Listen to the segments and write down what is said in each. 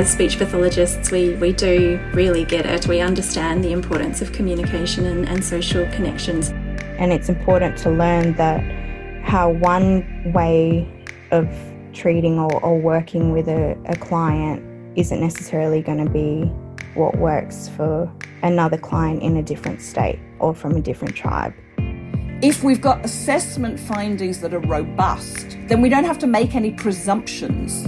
as speech pathologists, we, we do really get it. We understand the importance of communication and, and social connections. And it's important to learn that how one way of treating or, or working with a, a client isn't necessarily going to be what works for another client in a different state or from a different tribe. If we've got assessment findings that are robust, then we don't have to make any presumptions.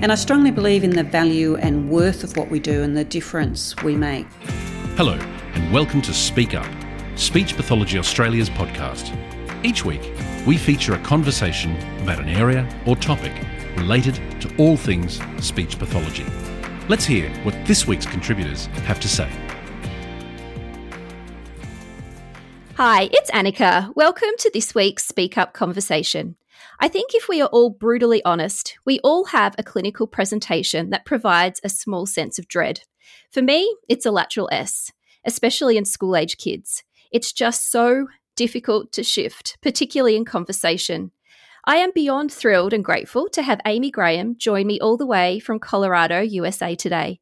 And I strongly believe in the value and worth of what we do and the difference we make. Hello, and welcome to Speak Up, Speech Pathology Australia's podcast. Each week, we feature a conversation about an area or topic related to all things speech pathology. Let's hear what this week's contributors have to say. Hi, it's Anneke. Welcome to this week's Speak Up conversation. I think if we are all brutally honest, we all have a clinical presentation that provides a small sense of dread. For me, it's a lateral S, especially in school age kids. It's just so difficult to shift, particularly in conversation. I am beyond thrilled and grateful to have Amy Graham join me all the way from Colorado, USA today.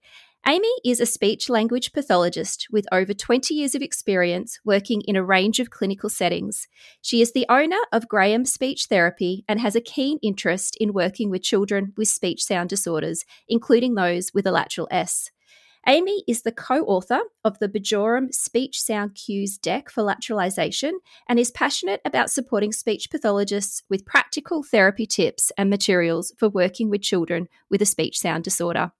Amy is a speech language pathologist with over 20 years of experience working in a range of clinical settings. She is the owner of Graham Speech Therapy and has a keen interest in working with children with speech sound disorders, including those with a lateral S. Amy is the co author of the Bjorem Speech Sound Cues deck for lateralization and is passionate about supporting speech pathologists with practical therapy tips and materials for working with children with a speech sound disorder.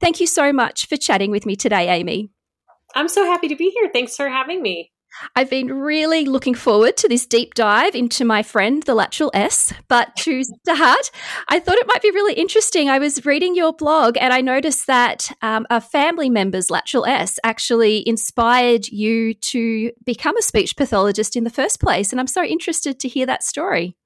Thank you so much for chatting with me today, Amy. I'm so happy to be here. Thanks for having me. I've been really looking forward to this deep dive into my friend, the lateral S. But to start, I thought it might be really interesting. I was reading your blog and I noticed that um, a family member's lateral S actually inspired you to become a speech pathologist in the first place. And I'm so interested to hear that story.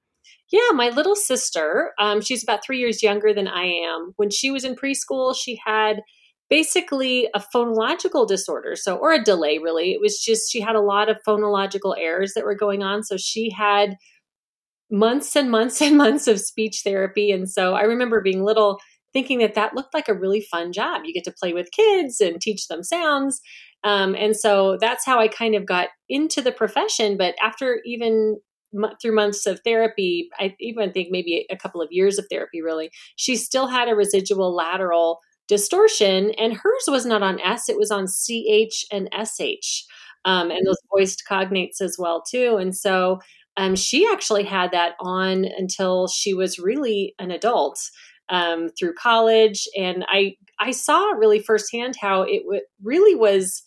Yeah, my little sister, um, she's about three years younger than I am. When she was in preschool, she had basically a phonological disorder so or a delay really. It was just she had a lot of phonological errors that were going on so she had months and months and months of speech therapy and so i remember being little thinking that that looked like a really fun job. You get to play with kids and teach them sounds. Um, and so that's how i kind of got into the profession but after even through months of therapy i even think maybe a couple of years of therapy really she still had a residual lateral distortion, and hers was not on S, it was on CH and SH, um, and those voiced cognates as well too. And so um, she actually had that on until she was really an adult um, through college, and I I saw really firsthand how it w- really was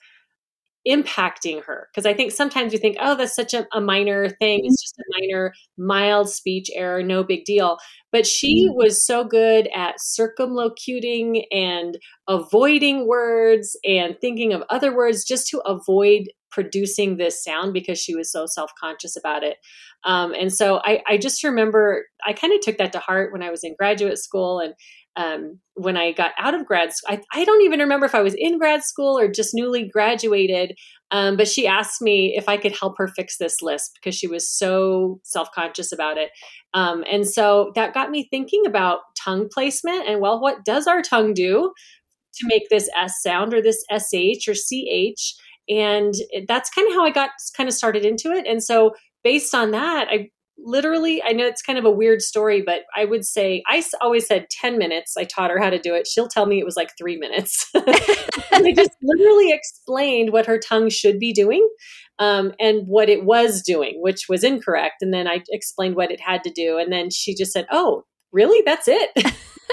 impacting her. Because i think sometimes we think oh that's such a, a, minor thing. It's just a minor mild speech error no big deal. But she mm-hmm. was so good at circumlocuting and avoiding words and thinking of other words just to avoid producing this sound because she was so self-conscious about it. Um, and so I, I just remember i kind of took that to heart when i was in graduate school and um, when I got out of grad school. I, I, don't even remember if I was in grad school or just newly graduated. Um, but she asked me if I could help her fix this lisp because she was so self conscious about it. Um, and so that got me thinking about tongue placement and, well, what does our tongue do to make this S sound or this SH or CH? And that's kind of how I got kind of started into it. And so based on that, I literally, I know it's kind of a weird story, but I would say I always said 10 minutes. I taught her how to do it. She'll tell me it was like three minutes. I just literally explained what her tongue should be doing um, and what it was doing, which was incorrect. And then I explained what it had to do. And then she just said, Oh, really? That's it.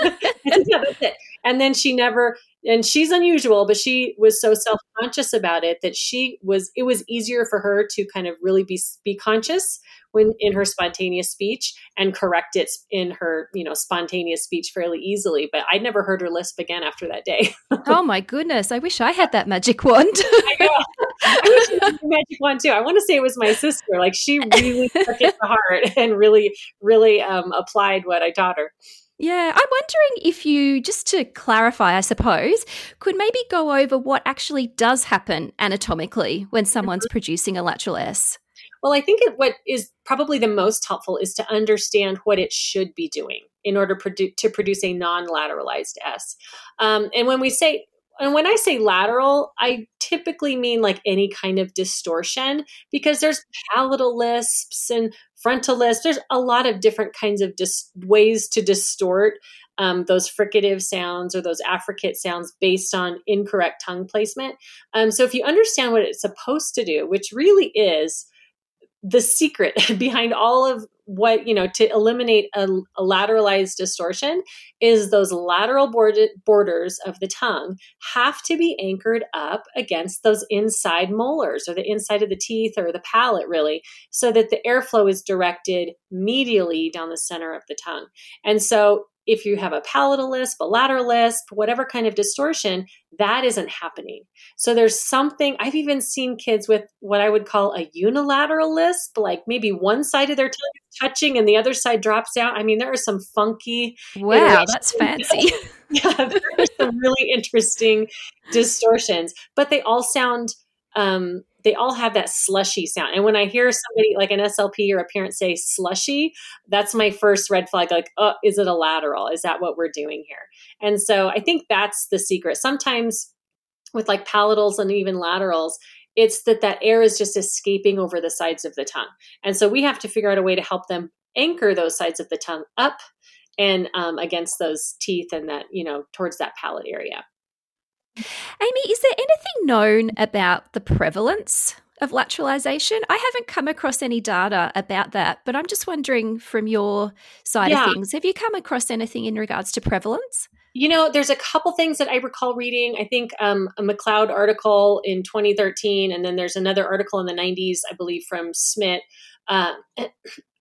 yeah, that's it. And then she never, and she's unusual, but she was so self conscious about it that she was, it was easier for her to kind of really be, be conscious when in her spontaneous speech and correct it in her you know spontaneous speech fairly easily. But i never heard her lisp again after that day. Oh my goodness. I wish i had that magic wand. I, I wish I had the magic wand too. I want to say it was my sister. Like she really took it to heart and really really um, applied what i taught her yeah, I'm wondering if you, just to clarify, I suppose, could maybe go over what actually does happen anatomically when someone's mm-hmm. producing a lateral S. Well, I think it, what is probably the most helpful is to understand what it should be doing. in order produ- to produce a non-lateralized S. Um, and when we say and when I say lateral, I typically mean like any kind of distortion because there's palatal lisps and frontal lisps. There's a lot of different kinds of dis- ways to distort um, those fricative sounds or those affricate sounds based on incorrect tongue placement. Um, so if you understand what it's supposed to do, which really is the secret behind all of what you know to eliminate a, a lateralized distortion is those lateral borders of the tongue have to be anchored up against those inside molars or the inside of the teeth or the palate really so that the airflow is directed medially down the center of the tongue. And so if you have a palatal lisp, a lateral lisp, whatever kind of distortion, that isn't happening. So there's something, I've even seen kids with what I would call a unilateral lisp, like maybe one side of their tongue is touching and the other side drops out. I mean, there are some funky. Wow, that's fancy. yeah, there are some really interesting distortions, but they all sound um, they all have that slushy sound. And when I hear somebody like an SLP or a parent say slushy, that's my first red flag. Like, oh, is it a lateral? Is that what we're doing here? And so I think that's the secret. Sometimes with like palatals and even laterals, it's that that air is just escaping over the sides of the tongue. And so we have to figure out a way to help them anchor those sides of the tongue up and um, against those teeth and that, you know, towards that palate area. Amy, is there anything known about the prevalence of lateralization? I haven't come across any data about that, but I'm just wondering from your side yeah. of things, have you come across anything in regards to prevalence? You know, there's a couple things that I recall reading. I think um, a McLeod article in 2013, and then there's another article in the 90s, I believe, from Smith uh,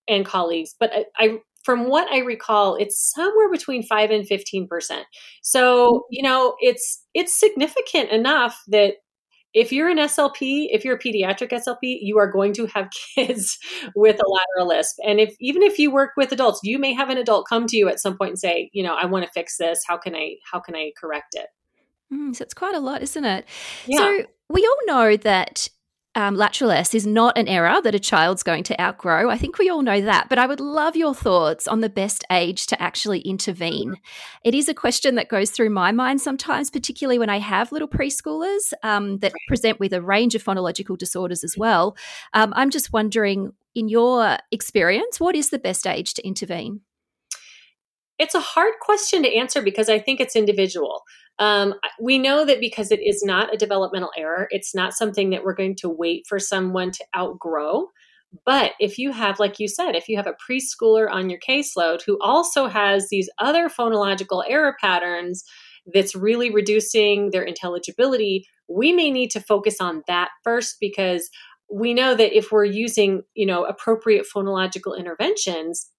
and colleagues. But I, I from what I recall, it's somewhere between five and fifteen percent. So you know, it's it's significant enough that if you're an SLP, if you're a pediatric SLP, you are going to have kids with a lateral lisp. And if even if you work with adults, you may have an adult come to you at some point and say, you know, I want to fix this. How can I how can I correct it? Mm, so it's quite a lot, isn't it? Yeah. So we all know that um, lateral S is not an error that a child's going to outgrow. I think we all know that, but I would love your thoughts on the best age to actually intervene. It is a question that goes through my mind sometimes, particularly when I have little preschoolers um, that present with a range of phonological disorders as well. Um, I'm just wondering, in your experience, what is the best age to intervene? It's a hard question to answer because I think it's individual. Um, we know that because it is not a developmental error, it's not something that we're going to wait for someone to outgrow. But if you have, like you said, if you have a preschooler on your caseload who also has these other phonological error patterns that's really reducing their intelligibility, we may need to focus on that first because we know that if we're using, you know, appropriate phonological interventions,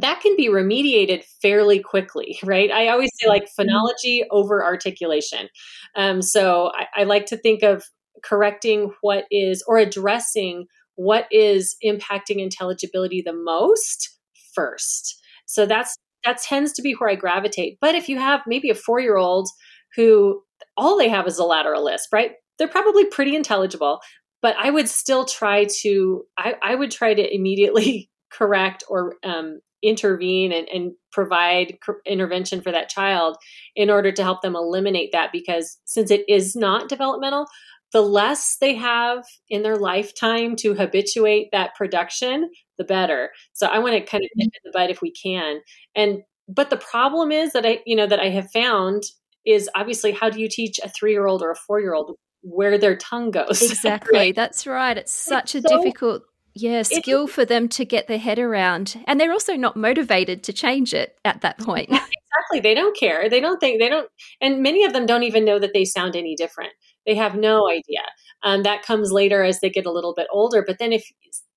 that can be remediated fairly quickly, right? I always say like mm-hmm. phonology over articulation. Um, so I, I like to think of correcting what is or addressing what is impacting intelligibility the most first. So that's that tends to be where I gravitate. But if you have maybe a four year old who all they have is a lateral lisp, right? They're probably pretty intelligible, but I would still try to I, I would try to immediately correct or um, intervene and, and provide intervention for that child in order to help them eliminate that because since it is not developmental the less they have in their lifetime to habituate that production the better. So i want to kind of mm-hmm. nip in the bud if we can. And but the problem is that i you know that i have found is obviously how do you teach a three year old or a four year old where their tongue goes? Exactly. That's right. It's such it's a so, difficult yeah, skill for them to get their head around. And they're also not motivated to change it at that point. exactly. They don't care. They don't think, they don't, and many of them don't even know that they sound any different. They have no idea. Um, that comes later as they get a little bit older. But then if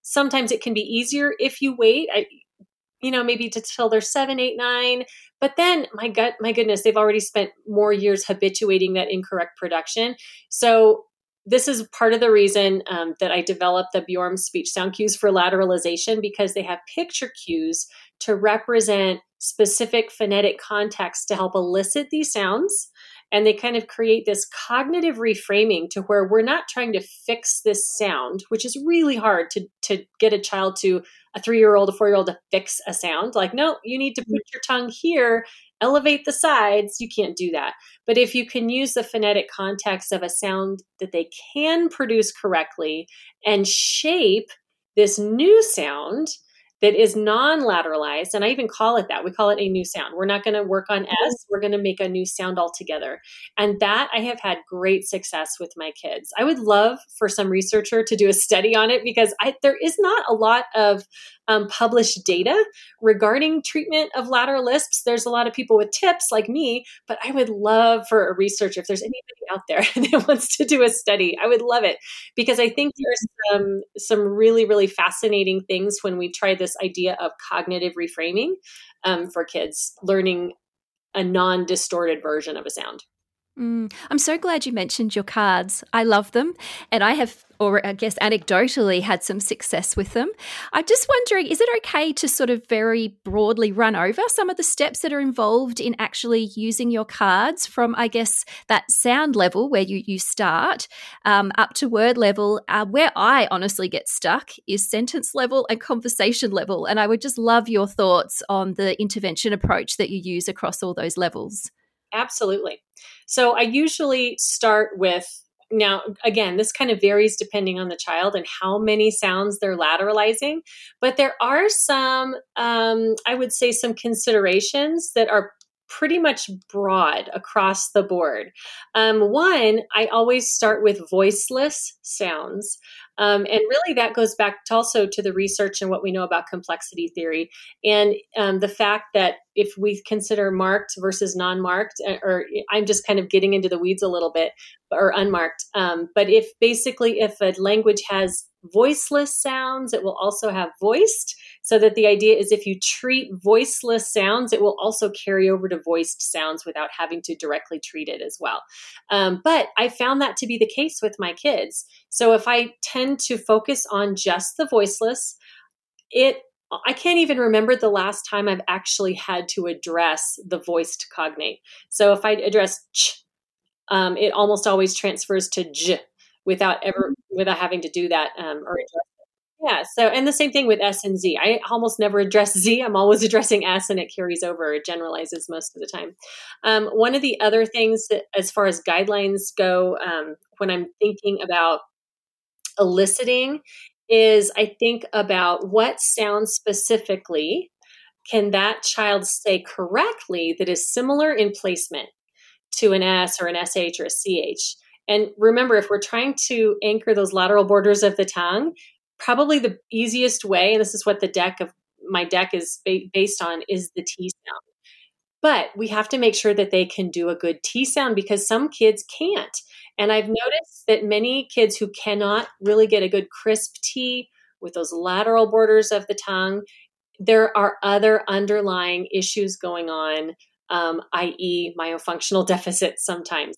sometimes it can be easier if you wait, I, you know, maybe to till they're seven, eight, nine. But then, my gut, my goodness, they've already spent more years habituating that incorrect production. So this is part of the reason um, that I developed the Bjorem speech sound cues for lateralization because they have picture cues to represent specific phonetic context to help elicit these sounds. and they kind of create this cognitive reframing to where we're not trying to fix this sound, which is really hard to to get a child to a three year old, a four year old to fix a sound. Like, no, you need to put your tongue here, elevate the sides. You can't do that. But if you can use the phonetic context of a sound that they can produce correctly and shape this new sound that is non-lateralized and i even call it that we call it a new sound we're not going to work on s we're going to make a new sound altogether and that i have had great success with my kids i would love for some researcher to do a study on it because I, there is not a lot of um, published data regarding treatment of lateral lisps. There's a lot of people with tips like me, but I would love for a researcher, if there's anybody out there that wants to do a study, I would love it because I think there's some, some really, really fascinating things when we try this idea of cognitive reframing um, for kids, learning a non distorted version of a sound. Mm, I'm so glad you mentioned your cards. I love them, and I have, or I guess anecdotally, had some success with them. I'm just wondering is it okay to sort of very broadly run over some of the steps that are involved in actually using your cards from, I guess, that sound level where you, you start um, up to word level? Uh, where I honestly get stuck is sentence level and conversation level. And I would just love your thoughts on the intervention approach that you use across all those levels. Absolutely. So I usually start with now again this kind of varies depending on the child and how many sounds they're lateralizing but there are some um, i would say some considerations that are pretty much broad across the board. Um, one i always start with voiceless sounds um, and really, that goes back to also to the research and what we know about complexity theory, and um, the fact that if we consider marked versus non-marked, uh, or I'm just kind of getting into the weeds a little bit, or unmarked. Um, but if basically if a language has voiceless sounds, it will also have voiced. So that the idea is if you treat voiceless sounds, it will also carry over to voiced sounds without having to directly treat it as well. Um, but I found that to be the case with my kids. So if I tend to focus on just the voiceless, it I can't even remember the last time I've actually had to address the voiced cognate. So if I address ch, um, it almost always transfers to j without ever without having to do that um, or yeah. So, and the same thing with S and Z. I almost never address Z. I'm always addressing S, and it carries over. It generalizes most of the time. Um, one of the other things that, as far as guidelines go, um, when I'm thinking about eliciting, is I think about what sound specifically can that child say correctly that is similar in placement to an S or an SH or a CH. And remember, if we're trying to anchor those lateral borders of the tongue, probably the easiest way, and this is what the deck of my deck is ba- based on, is the T sound. But we have to make sure that they can do a good T sound because some kids can't. And I've noticed that many kids who cannot really get a good crisp T with those lateral borders of the tongue, there are other underlying issues going on, um, i.e., myofunctional deficits sometimes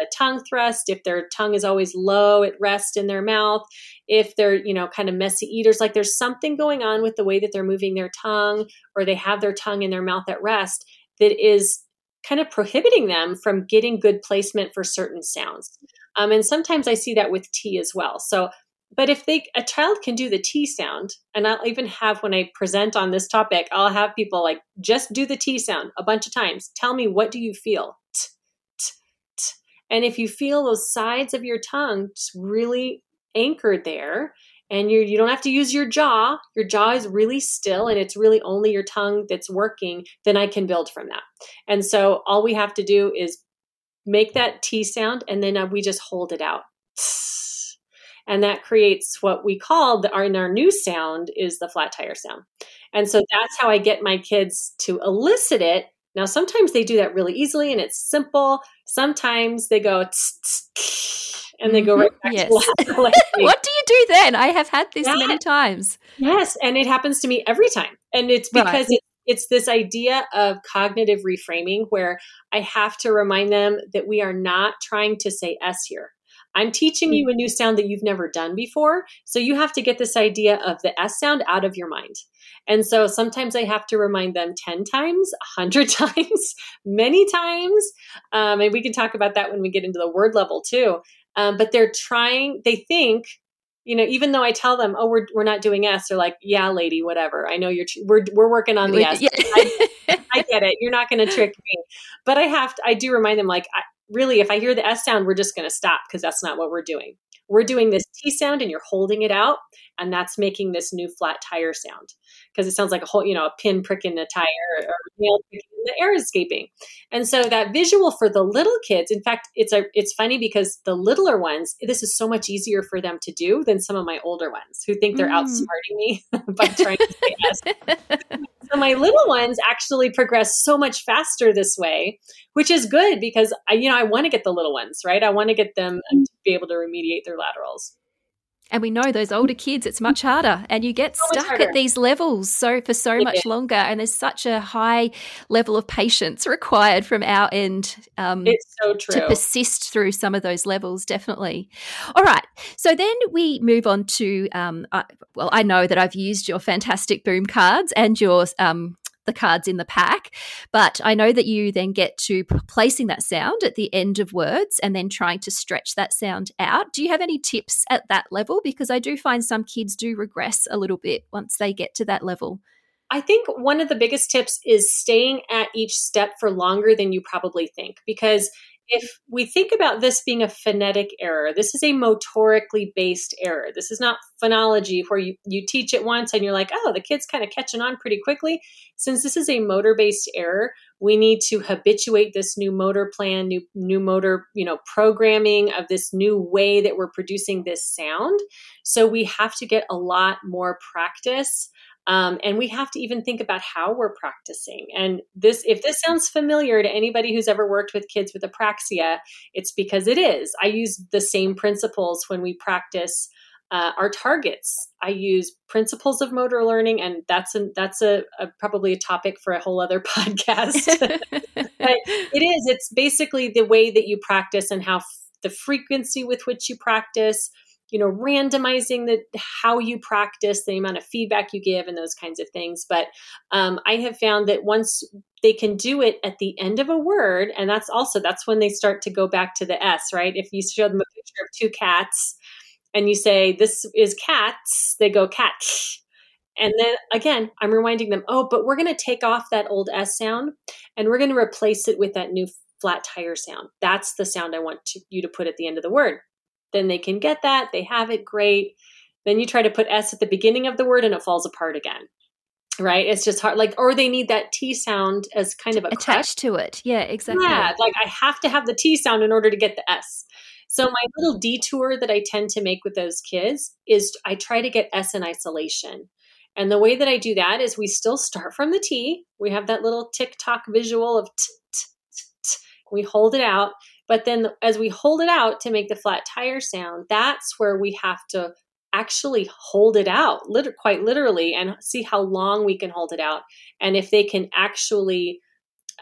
a tongue thrust, if their tongue is always low at rest in their mouth, if they're, you know, kind of messy eaters, like there's something going on with the way that they're moving their tongue or they have their tongue in their mouth at rest that is kind of prohibiting them from getting good placement for certain sounds. Um, and sometimes I see that with T as well. So, but if they a child can do the T sound, and I'll even have when I present on this topic, I'll have people like just do the T sound a bunch of times. Tell me what do you feel? t And if you feel those sides of your tongue just really anchored there, and you you don't have to use your jaw, your jaw is really still and it's really only your tongue that's working, then I can build from that. And so all we have to do is make that T sound and then uh, we just hold it out. And that creates what we call the, our, our new sound is the flat tire sound. And so that's how I get my kids to elicit it now, sometimes they do that really easily and it's simple. Sometimes they go and they go right back yes. to what do you do then? I have had this yeah. many times. Yes, and it happens to me every time. And it's because right. it, it's this idea of cognitive reframing where I have to remind them that we are not trying to say S here. I'm teaching you a new sound that you've never done before. So you have to get this idea of the S sound out of your mind. And so sometimes I have to remind them 10 times, 100 times, many times. Um, and we can talk about that when we get into the word level too. Um, but they're trying, they think, you know, even though I tell them, oh, we're, we're not doing S, they're like, yeah, lady, whatever. I know you're, we're, we're working on the S. Yeah. I, I, get it. You're not going to trick me. But I have to, I do remind them, like, I, really, if I hear the S sound, we're just going to stop because that's not what we're doing. We're doing this T sound and you're holding it out, and that's making this new flat tire sound because it sounds like a whole, you know, a pin pricking a tire or nail in the air escaping. And so that visual for the little kids, in fact, it's a it's funny because the littler ones, this is so much easier for them to do than some of my older ones who think they're mm. outsmarting me by trying to say yes. so my little ones actually progress so much faster this way, which is good because I, you know, I want to get the little ones, right? I want to get them to be able to remediate their laterals. And we know those older kids, it's much harder, and you get stuck at these levels so for so yeah. much longer. And there's such a high level of patience required from our end. Um, it's so true to persist through some of those levels. Definitely. All right, so then we move on to. Um, I, well, I know that I've used your fantastic boom cards and your um, the cards in the pack. But I know that you then get to placing that sound at the end of words and then trying to stretch that sound out. Do you have any tips at that level? Because I do find some kids do regress a little bit once they get to that level. I think one of the biggest tips is staying at each step for longer than you probably think because if we think about this being a phonetic error, this is a motorically based error. This is not phonology where you, you teach it once and you're like, oh, the kid's kind of catching on pretty quickly. Since this is a motor based error, we need to habituate this new motor plan, new new motor, you know, programming of this new way that we're producing this sound. So we have to get a lot more practice um, and we have to even think about how we're practicing. And this, if this sounds familiar to anybody who's ever worked with kids with apraxia, it's because it is. I use the same principles when we practice uh, our targets. I use principles of motor learning, and that's a, that's a, a probably a topic for a whole other podcast. but it is. It's basically the way that you practice and how f- the frequency with which you practice you know randomizing the how you practice the amount of feedback you give and those kinds of things. But um, i have found that once they can do it at the end of a word and that's also that's when they start to go back to the s right? If you show them a picture of two cats and you say this is cats they go cat. And then again i'm reminding them oh but we're going to take off that old s sound and we're going to replace it with that new flat tire sound. That's the sound i want to, you to put at the end of the word then they can get that. They have it great. Then you try to put S at the beginning of the word and it falls apart again. Right? It's just hard. Like, or they need that T sound as kind of a attached to it. Yeah, exactly. Yeah, like I have to have the T sound in order to get the S. So my little detour that I tend to make with those kids is I try to get S in isolation. And the way that I do that is we still start from the T. We have that little tick tock visual of t, t, t, t. We hold it out. But then as we hold it out to make the flat tire sound, that's where we have to actually hold it out, quite literally, and see how long we can hold it out. And if they can actually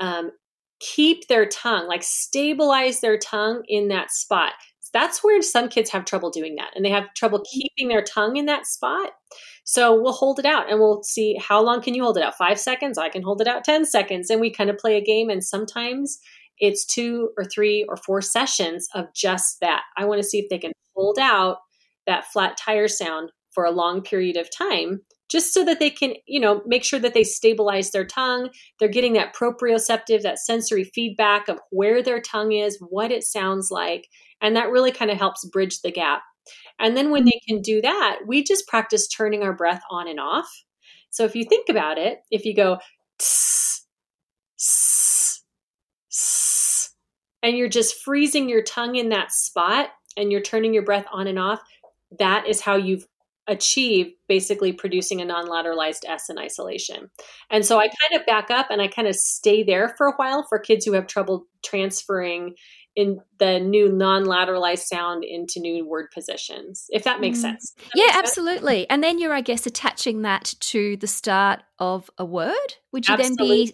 um, keep their tongue, like stabilize their tongue in that spot. That's where some kids have trouble doing that, and they have trouble mm-hmm. keeping their tongue in that spot. So we'll hold it out and we'll see how long can you hold it out? Five seconds? I can hold it out 10 seconds. And we kind of play a game. And sometimes it's two or three or four sessions of just that. I want to see if they can hold out that flat tire sound for a long period of time just so that they can you know make sure that they stabilize their tongue. They're getting that proprioceptive that sensory feedback of where their tongue is what it sounds like and that really kind of helps bridge the gap. And then when they can do that we just practice turning our breath on and off. So if you think about it if you go tss, and you're just freezing your tongue in that spot and you're turning your breath on and off, that is how you've achieved basically producing a non-lateralized S in isolation. And so I kind of back up and I kind of stay there for a while for kids who have trouble transferring in the new non-lateralized sound into new word positions if that makes Mm. sense that Yeah, make sense? absolutely. And then you're, I guess, attaching that to the start of a word. Would you then be,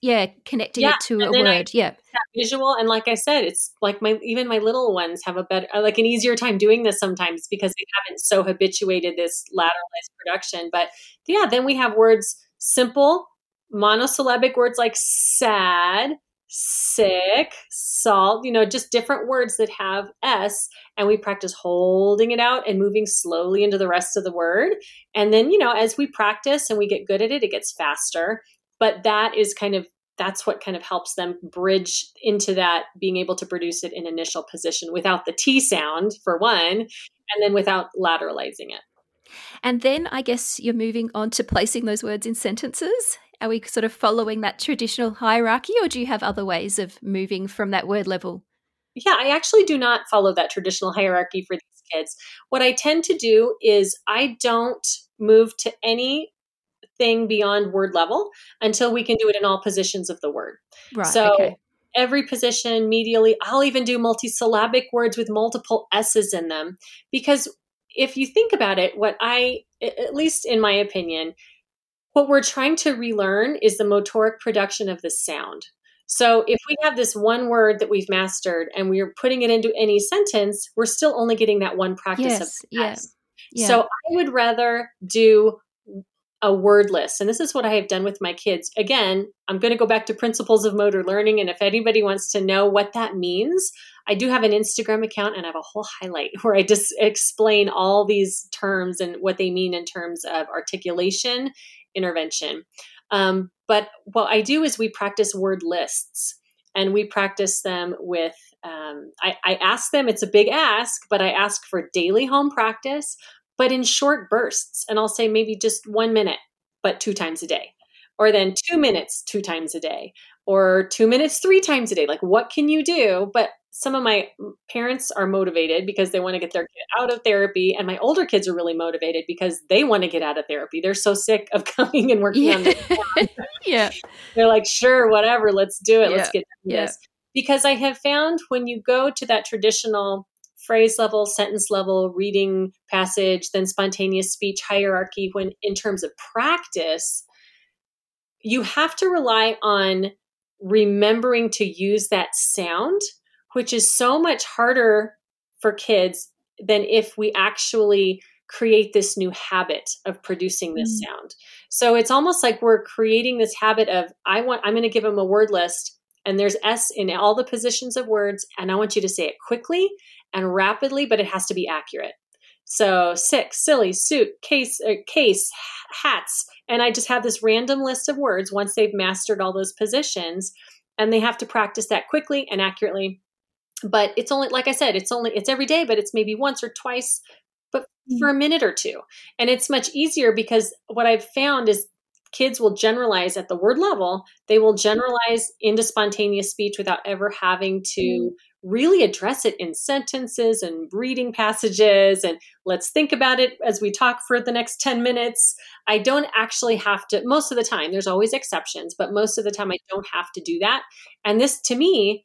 yeah, connecting Yeah, it to a and I- word? yeah. visual and like i said it's like my even my little ones have a better uh, like an easier time doing this sometimes because they haven't so habituated this lateralized production but yeah then we have words simple monosyllabic words like sad sick salt you know just different words that have s and we practice holding it out and moving slowly into the rest of the word and then you know as we practice and we get good at it it gets faster but that is kind of that's what kind of helps them bridge into that being able to produce it in initial position without the T sound for one, and then without lateralizing it. And then I guess you're moving on to placing those words in sentences. Are we sort of following that traditional hierarchy, or do you have other ways of moving from that word level? Yeah, I actually do not follow that traditional hierarchy for these kids. What I tend to do is I don't move to any thing beyond word level until we can do it in all positions of the word. Right. So okay. every position medially, I'll even do multisyllabic words with multiple S's in them. Because if you think about it, what I, at least in my opinion, what we're trying to relearn is the motoric production of the sound. So if we have this one word that we've mastered and we're putting it into any sentence, we're still only getting that one practice of Yes, the yeah, S. Yeah. So I would rather do a word list. And this is what I have done with my kids. Again, I'm going to go back to principles of motor learning. And if anybody wants to know what that means, I do have an Instagram account and I have a whole highlight where I just explain all these terms and what they mean in terms of articulation, intervention. Um, but what I do is we practice word lists and we practice them with um, I, I ask them it's a big ask but i ask for daily home practice but in short bursts and i'll say maybe just one minute but two times a day or then two minutes two times a day or two minutes three times a day like what can you do but some of my parents are motivated because they want to get their kid out of therapy and my older kids are really motivated because they want to get out of therapy they're so sick of coming and working on yeah. this yeah. they're like, sure, whatever, let's do it. Let's get yeah. this. Because I have found when you go to that traditional phrase level, sentence level, reading passage, then spontaneous speech hierarchy, when in terms of practice, you have to rely on remembering to use that sound, which is so much harder for kids than if we actually create this new habit of producing this sound. So it's almost like we're creating this habit of I want I'm going to give them a word list and there's s in all the positions of words and I want you to say it quickly and rapidly but it has to be accurate. So sick, silly, suit, case, uh, case, hats, and I just have this random list of words once they've mastered all those positions, and they have to practice that quickly and accurately. But it's only, like I said, it's only it's every day, but it's maybe once or twice, but for mm-hmm. a minute or two, and it's much easier because what I've found is kids will generalize at the word level. They will mm-hmm. generalize into spontaneous speech without ever having to mm-hmm. really address it in sentences and reading passages and let's think about it as we talk for the next 10 minutes. I don't actually have to, most of the time, there's always exceptions, but most of the time I don't have to do that. And this to me,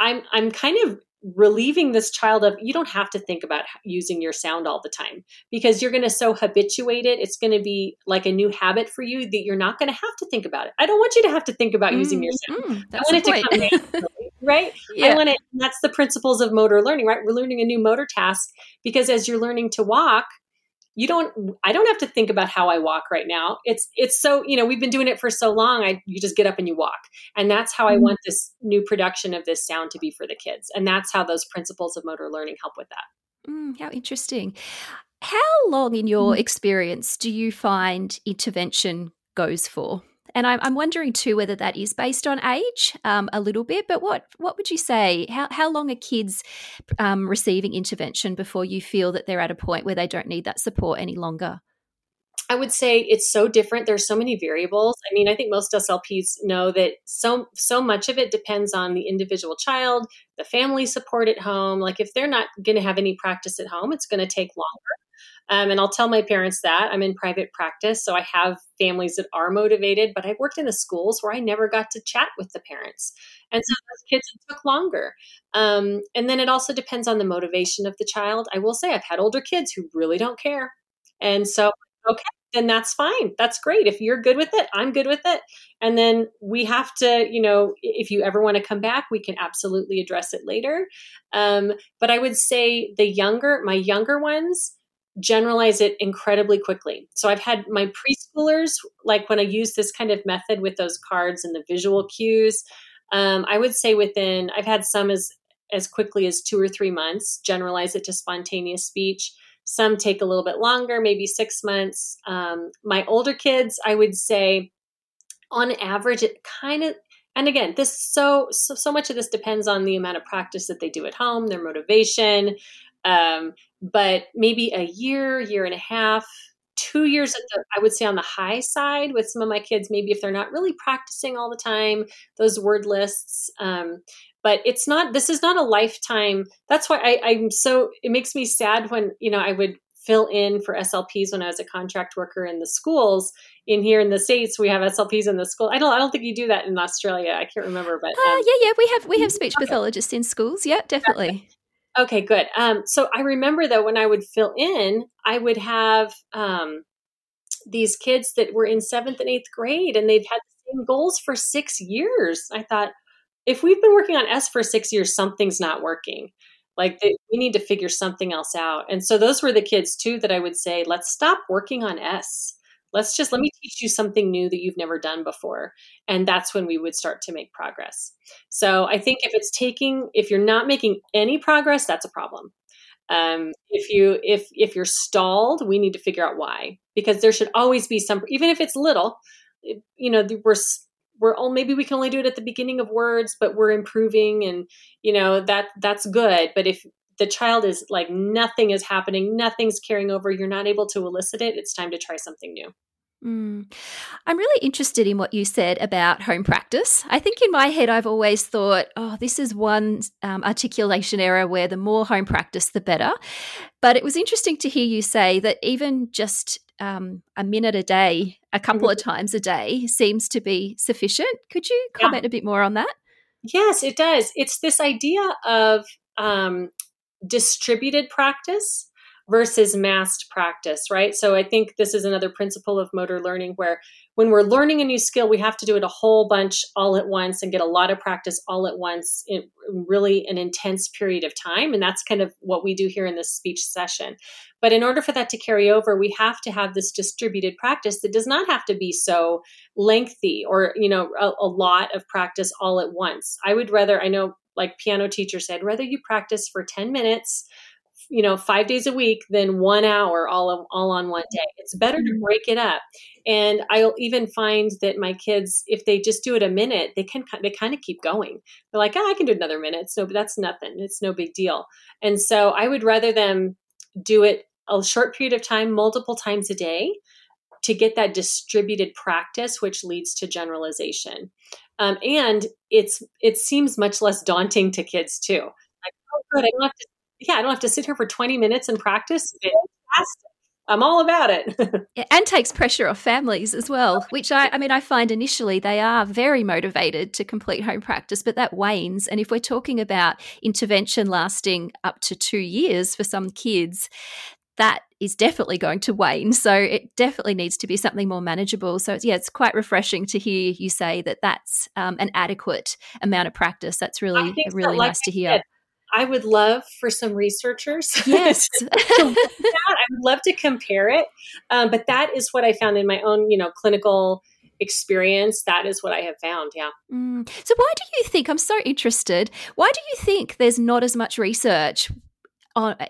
I'm, I'm kind of relieving this child of you don't have to think about using your sound all the time because you're going to so habituate it it's going to be like a new habit for you that you're not going to have to think about it i don't want you to have to think about using your sound Mm, I want it to come naturally, right? I want it. That's the principles of motor learning, right? We're learning a new motor task because as you're learning to walk, you don't. I don't have to think about how I walk right now. It's it's so you know we've been doing it for so long. I you just get up and you walk, and that's how I want this new production of this sound to be for the kids, and that's how those principles of motor learning help with that. Mm, how interesting. How long, in your experience, do you find intervention goes for? And I'm, I'm wondering too whether that is based on age um, a little bit. But what what would you say? How how long are kids um, receiving intervention before you feel that they're at a point where they don't need that support any longer? I would say it's so different. There's so many variables. I mean, I think most SLPs know that so so much of it depends on the individual child, the family support at home. Like if they're not going to have any practice at home, it's going to take longer. Um, and I'll tell my parents that I'm in private practice, so I have families that are motivated. But I've worked in the schools where I never got to chat with the parents, and so those kids it took longer. Um, and then it also depends on the motivation of the child. I will say I've had older kids who really don't care, and so okay, then that's fine. That's great. If you're good with it, I'm good with it. And then we have to, you know, if you ever want to come back, we can absolutely address it later. Um, but I would say the younger, my younger ones, generalize it incredibly quickly. So I've had my preschoolers, like when I use this kind of method with those cards and the visual cues, um, I would say within, I've had some as as quickly as two or three months, generalize it to spontaneous speech. Some take a little bit longer, maybe six months. Um, my older kids, I would say, on average, it kind of and again this so, so so much of this depends on the amount of practice that they do at home their motivation um, but maybe a year year and a half two years at the i would say on the high side with some of my kids maybe if they're not really practicing all the time those word lists um, but it's not this is not a lifetime that's why I, i'm so it makes me sad when you know i would fill in for slps when i was a contract worker in the schools in here in the states. We have slps in the school. I don't i don't think you do that in australia. I can't remember but uh, um, yeah yeah we have we have speech okay. pathologists in schools. Yeah definitely okay good um, so i remember though when i would fill in i would have um, these kids that were in seventh and eighth grade and they've had the same goals for six years i thought if we've been working on S for six years, something's not working. Like they, we need to figure something else out. And so those were the kids too that I would say, let's stop working on S. Let's just let me teach you something new that you've never done before. And that's when we would start to make progress. So I think if it's taking, if you're not making any progress, that's a problem. Um, if you if if you're stalled, we need to figure out why because there should always be some, even if it's little. You know, we're we're all maybe we can only do it at the beginning of words but we're improving and you know that that's good but if the child is like nothing is happening nothing's carrying over you're not able to elicit it it's time to try something new Mm. I'm really interested in what you said about home practice. I think in my head, I've always thought, oh, this is one um, articulation error where the more home practice, the better. But it was interesting to hear you say that even just um, a minute a day, a couple mm-hmm. of times a day, seems to be sufficient. Could you comment yeah. a bit more on that? Yes, it does. It's this idea of um, distributed practice versus massed practice, right? So I think this is another principle of motor learning where when we're learning a new skill, we have to do it a whole bunch all at once and get a lot of practice all at once in really an intense period of time. And that's kind of what we do here in this speech session. But in order for that to carry over, we have to have this distributed practice that does not have to be so lengthy or, you know, a, a lot of practice all at once. I would rather, I know like piano teacher said, rather you practice for 10 minutes you know five days a week than one hour all of, all on one day. It's better to mm-hmm. break it up. And i'll even find that my kids if they just do it a minute they can they kind of keep going. They're like oh i can do another minute. So that's nothing. It's no big deal. And so i would rather them do it a short period of time multiple times a day to get that distributed practice which leads to generalization um, and it's it seems much less daunting to kids too like oh good i don't have to yeah, I don't have to sit here for 20 minutes and practice. Fantastic. I'm all about it. and takes pressure off families as well, which I, I mean, I find initially they are very motivated to complete home practice, but that wanes. And if we're talking about intervention lasting up to two years for some kids, that is definitely going to wane. So it definitely needs to be something more manageable. So yeah, it's quite refreshing to hear you say that that's um, an adequate amount of practice. That's really really like nice to hear. Said, I would love for some researchers. Yes, I would love to compare it. Um, but that is what I found in my own, you know, clinical experience. That is what I have found. Yeah. Mm. So why do you think? I'm so interested. Why do you think there's not as much research?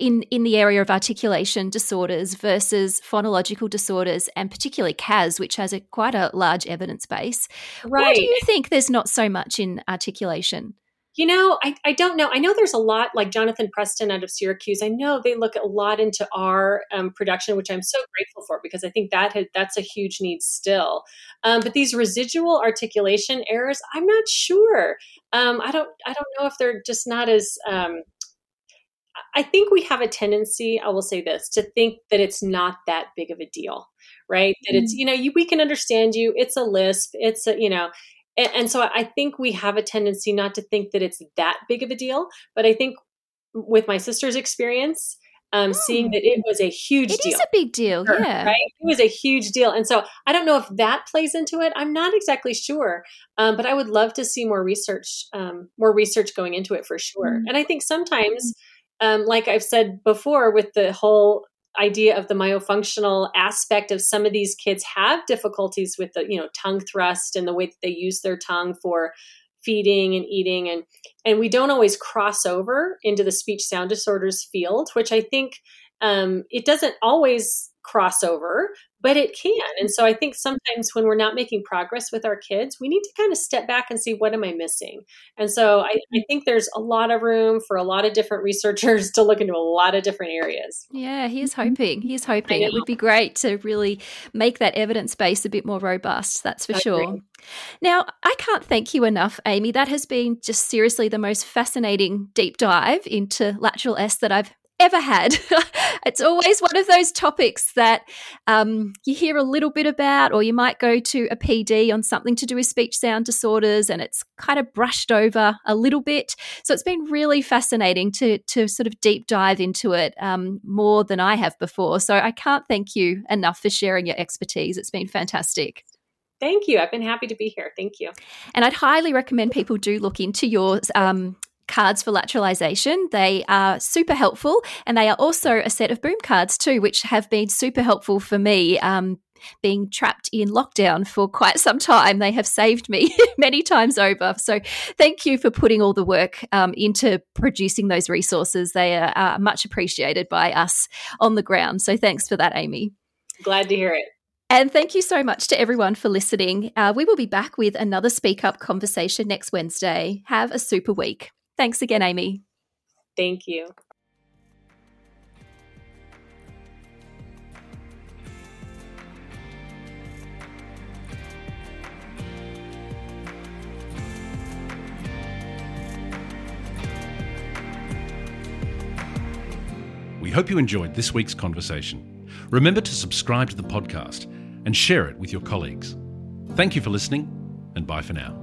In in the area of articulation disorders versus phonological disorders, and particularly CAS, which has a quite a large evidence base. Right. Why do you think there's not so much in articulation? You know, I, I don't know. I know there's a lot like Jonathan Preston out of Syracuse. I know they look a lot into R um, production, which I'm so grateful for because I think that had, that's a huge need still. Um, but these residual articulation errors, I'm not sure. Um, I don't I don't know if they're just not as um, I think we have a tendency, I will say this, to think that it's not that big of a deal, right? That it's, mm-hmm. you know, you, we can understand you. It's a lisp. It's a, you know, and, and, so I think we have a tendency not to think that it's that big of a deal. But I think with my sister's experience, um, seeing hmm. that it was a huge it deal. It is a big deal, her, yeah. Right? It was a huge deal. And so I don't know if that plays into it. I'm not exactly sure. Um, but I would love to see more research, um, more research going into it for sure. Mm-hmm. And I think sometimes, um, like I've said before, with the whole idea of the myofunctional aspect of some of these kids have difficulties with the you know tongue thrust and the way that they use their tongue for feeding and eating and and we don't always cross over into the speech sound disorders field which i think um, it doesn't always cross over but it can. And mm-hmm. so i think sometimes when we're not making progress with our kids we need to kind of step back and see what am i missing? And so I, I, mm-hmm. think there's a lot of room for a lot of different researchers to look into a lot of different areas. Yeah he's mm-hmm. hoping he's hoping. It would be great to really make that evidence base a bit more robust that's for I sure. Agree. Now, I can't thank you enough, Amy. That has been just seriously the most fascinating deep dive into lateral S that I've ever had. it's always one of those topics that um, you hear a little bit about, or you might go to a PD on something to do with speech sound disorders, and it's kind of brushed over a little bit. So it's been really fascinating to to sort of deep dive into it um, more than I have before. So I can't thank you enough for sharing your expertise. It's been fantastic. Thank you. I've been happy to be here. Thank you. And I'd highly recommend people do look into your um, cards for lateralization. They are super helpful, and they are also a set of boom cards too, which have been super helpful for me. Um, being trapped in lockdown for quite some time. They have saved me many times over. So, thank you for putting all the work um, into producing those resources. They are, are much appreciated by us on the ground. So, thanks for that, Amy. Glad to hear it. And thank you so much to everyone for listening. Uh, we will be back with another Speak Up conversation next Wednesday. Have a super week. Thanks again, Amy. Thank you. We hope you enjoyed this week's conversation. Remember to subscribe to the podcast and share it with your colleagues. Thank you for listening, and bye for now.